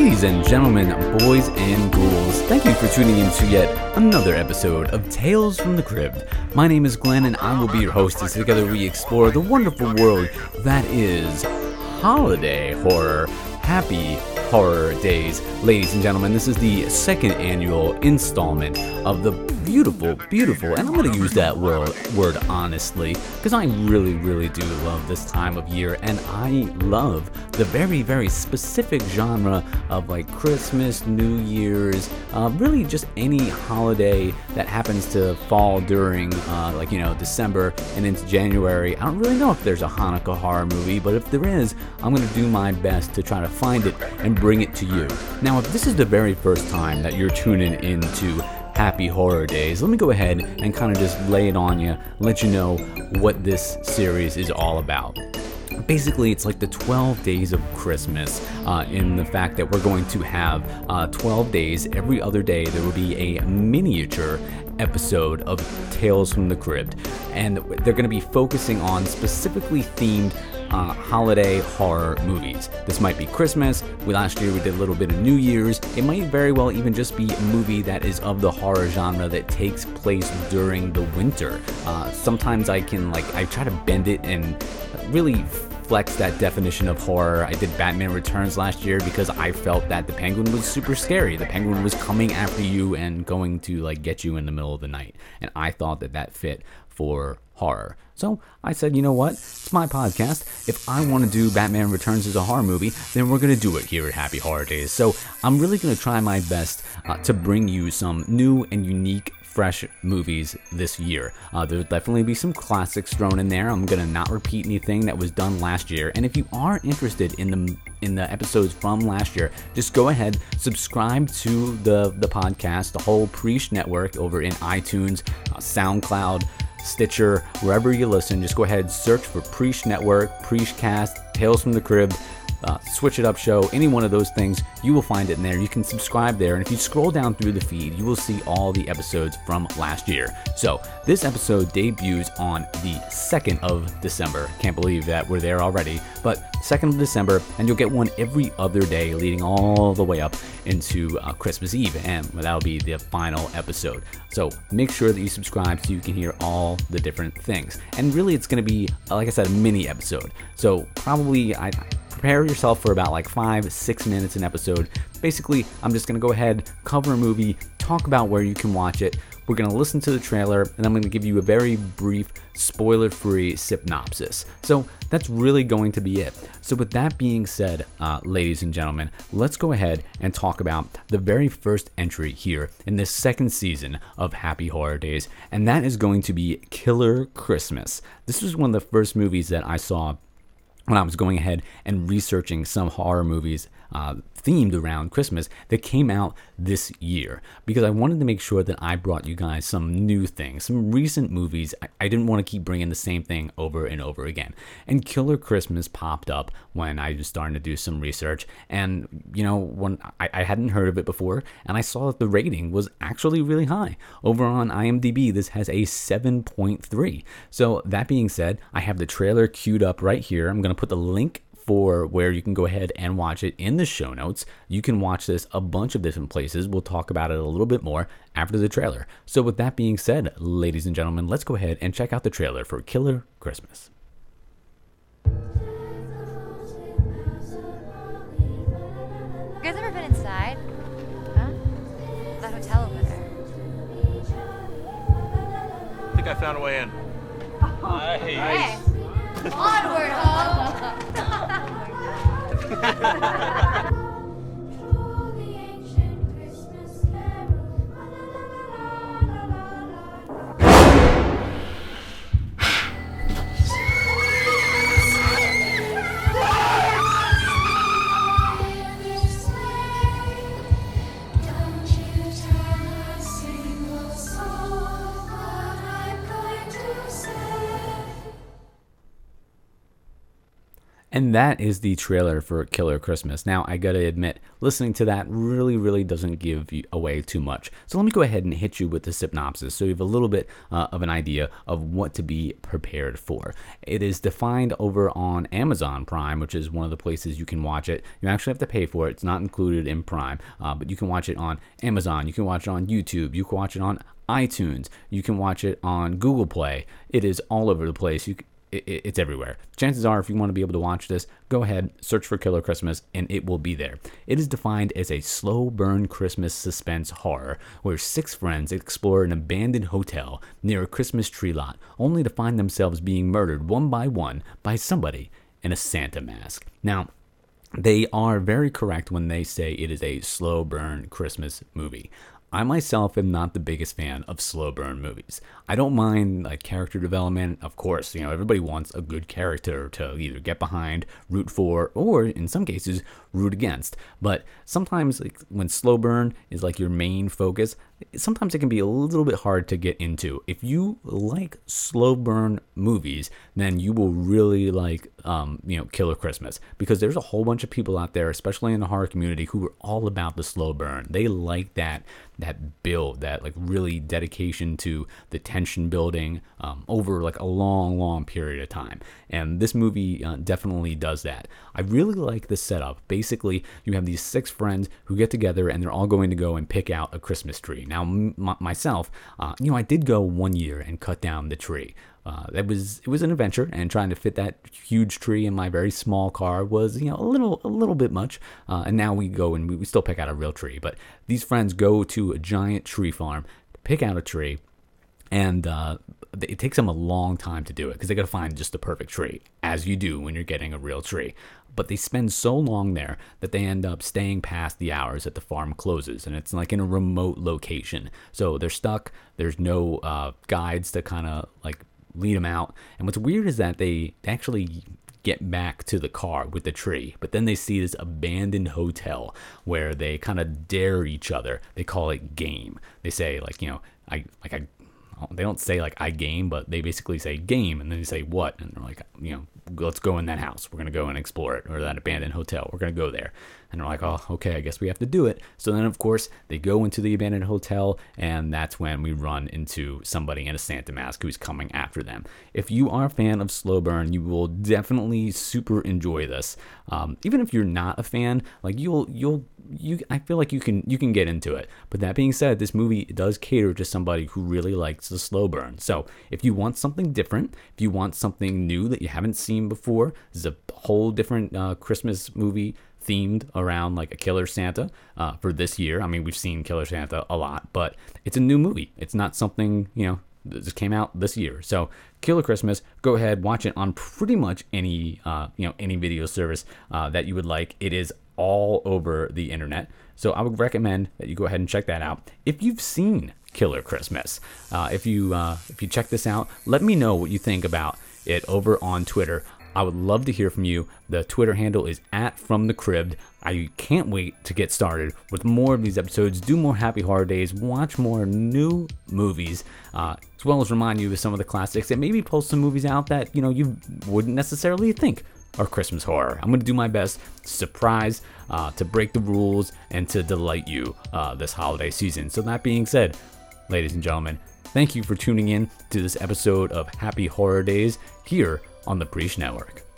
Ladies and gentlemen, boys and ghouls, thank you for tuning in to yet another episode of Tales from the Crypt. My name is Glenn and I will be your host as together we explore the wonderful world that is holiday horror. Happy Horror Days. Ladies and gentlemen, this is the second annual installment of the beautiful, beautiful, and I'm going to use that word, word honestly, because I really, really do love this time of year, and I love the very, very specific genre of like Christmas, New Year's, uh, really just any holiday that happens to fall during, uh, like, you know, December and into January. I don't really know if there's a Hanukkah horror movie, but if there is, I'm going to do my best to try to find it and bring it to you. Now, if this is the very first time that you're tuning into Happy Horror Days, let me go ahead and kind of just lay it on you, let you know what this series is all about basically it's like the 12 days of christmas uh, in the fact that we're going to have uh, 12 days every other day there will be a miniature episode of tales from the crypt and they're going to be focusing on specifically themed uh, holiday horror movies. This might be Christmas. We last year we did a little bit of New Year's. It might very well even just be a movie that is of the horror genre that takes place during the winter. Uh, sometimes I can like I try to bend it and really flex that definition of horror. I did Batman Returns last year because I felt that the penguin was super scary. The penguin was coming after you and going to like get you in the middle of the night. And I thought that that fit for horror. So I said, you know what? It's my podcast. If I want to do Batman Returns as a horror movie, then we're going to do it here at Happy Horror Days. So I'm really going to try my best uh, to bring you some new and unique fresh movies this year. Uh, there'll definitely be some classics thrown in there. I'm gonna not repeat anything that was done last year. And if you are interested in the in the episodes from last year, just go ahead, subscribe to the the podcast, the whole Preach Network over in iTunes, uh, SoundCloud. Stitcher, wherever you listen, just go ahead, search for Preach Network, Preachcast, Tales from the Crib, uh, Switch It Up Show, any one of those things, you will find it in there. You can subscribe there, and if you scroll down through the feed, you will see all the episodes from last year. So, this episode debuts on the 2nd of December. Can't believe that we're there already, but 2nd of December, and you'll get one every other day leading all the way up into uh, Christmas Eve, and that'll be the final episode. So, make sure that you subscribe so you can hear all the different things. And really, it's going to be, like I said, a mini episode. So, probably, I prepare yourself for about like five, six minutes an episode. Basically, I'm just gonna go ahead, cover a movie, talk about where you can watch it. We're gonna listen to the trailer, and I'm gonna give you a very brief, spoiler free synopsis. So that's really going to be it. So, with that being said, uh, ladies and gentlemen, let's go ahead and talk about the very first entry here in this second season of Happy Horror Days, and that is going to be Killer Christmas. This was one of the first movies that I saw when I was going ahead and researching some horror movies uh, themed around Christmas that came out this year because I wanted to make sure that I brought you guys some new things, some recent movies. I, I didn't want to keep bringing the same thing over and over again. And Killer Christmas popped up when I was starting to do some research. And, you know, when I, I hadn't heard of it before, and I saw that the rating was actually really high. Over on IMDb, this has a 7.3. So, that being said, I have the trailer queued up right here. I'm going to put the link for where you can go ahead and watch it in the show notes. You can watch this a bunch of different places. We'll talk about it a little bit more after the trailer. So, with that being said, ladies and gentlemen, let's go ahead and check out the trailer for Killer Christmas. You guys ever been inside? Huh? That hotel over there. I think I found a way in. Oh. Hey! Onward, huh? And that is the trailer for Killer Christmas. Now, I gotta admit, listening to that really, really doesn't give you away too much. So let me go ahead and hit you with the synopsis so you have a little bit uh, of an idea of what to be prepared for. It is defined over on Amazon Prime, which is one of the places you can watch it. You actually have to pay for it, it's not included in Prime, uh, but you can watch it on Amazon, you can watch it on YouTube, you can watch it on iTunes, you can watch it on Google Play. It is all over the place. You it's everywhere. Chances are, if you want to be able to watch this, go ahead, search for Killer Christmas, and it will be there. It is defined as a slow burn Christmas suspense horror where six friends explore an abandoned hotel near a Christmas tree lot, only to find themselves being murdered one by one by somebody in a Santa mask. Now, they are very correct when they say it is a slow burn Christmas movie. I myself am not the biggest fan of slow burn movies. I don't mind like character development, of course. You know, everybody wants a good character to either get behind, root for, or in some cases, root against. But sometimes, like, when slow burn is like your main focus, sometimes it can be a little bit hard to get into. If you like slow burn movies, then you will really like, um, you know, Killer Christmas because there's a whole bunch of people out there, especially in the horror community, who are all about the slow burn. They like that that build, that like really dedication to the tension building um, over like a long, long period of time. And this movie uh, definitely does that. I really like the setup. Basically, you have these six friends who get together and they're all going to go and pick out a Christmas tree. Now, m- myself, uh, you know, I did go one year and cut down the tree. Uh, that was it was an adventure, and trying to fit that huge tree in my very small car was you know a little a little bit much. Uh, and now we go and we, we still pick out a real tree, but these friends go to a giant tree farm, pick out a tree, and uh, it takes them a long time to do it because they got to find just the perfect tree, as you do when you're getting a real tree. But they spend so long there that they end up staying past the hours that the farm closes, and it's like in a remote location. So they're stuck. There's no uh, guides to kind of like lead them out. And what's weird is that they actually get back to the car with the tree. But then they see this abandoned hotel where they kind of dare each other. They call it game. They say like, you know, I like I they don't say like I game, but they basically say game, and then they say what, and they're like, you know, let's go in that house. We're gonna go and explore it, or that abandoned hotel. We're gonna go there, and they're like, oh, okay, I guess we have to do it. So then, of course, they go into the abandoned hotel, and that's when we run into somebody in a Santa mask who's coming after them. If you are a fan of slow burn, you will definitely super enjoy this. Um, even if you're not a fan, like you'll you'll you I feel like you can you can get into it. But that being said, this movie does cater to somebody who really likes the slow burn. So if you want something different, if you want something new that you haven't seen before, this is a whole different uh, Christmas movie themed around like a killer Santa uh, for this year. I mean, we've seen Killer Santa a lot, but it's a new movie. It's not something you know that just came out this year. So Killer Christmas, go ahead watch it on pretty much any uh, you know any video service uh, that you would like. It is all over the internet. So I would recommend that you go ahead and check that out. If you've seen Killer Christmas, uh, if you uh, if you check this out, let me know what you think about it over on Twitter. I would love to hear from you. The Twitter handle is at From the Cribbed. I can't wait to get started with more of these episodes, do more happy holidays, watch more new movies, uh, as well as remind you of some of the classics and maybe post some movies out that you know you wouldn't necessarily think are Christmas horror. I'm to do my best to surprise, uh, to break the rules, and to delight you uh, this holiday season. So, that being said, ladies and gentlemen, thank you for tuning in to this episode of Happy Horror Days here on the Preach Network.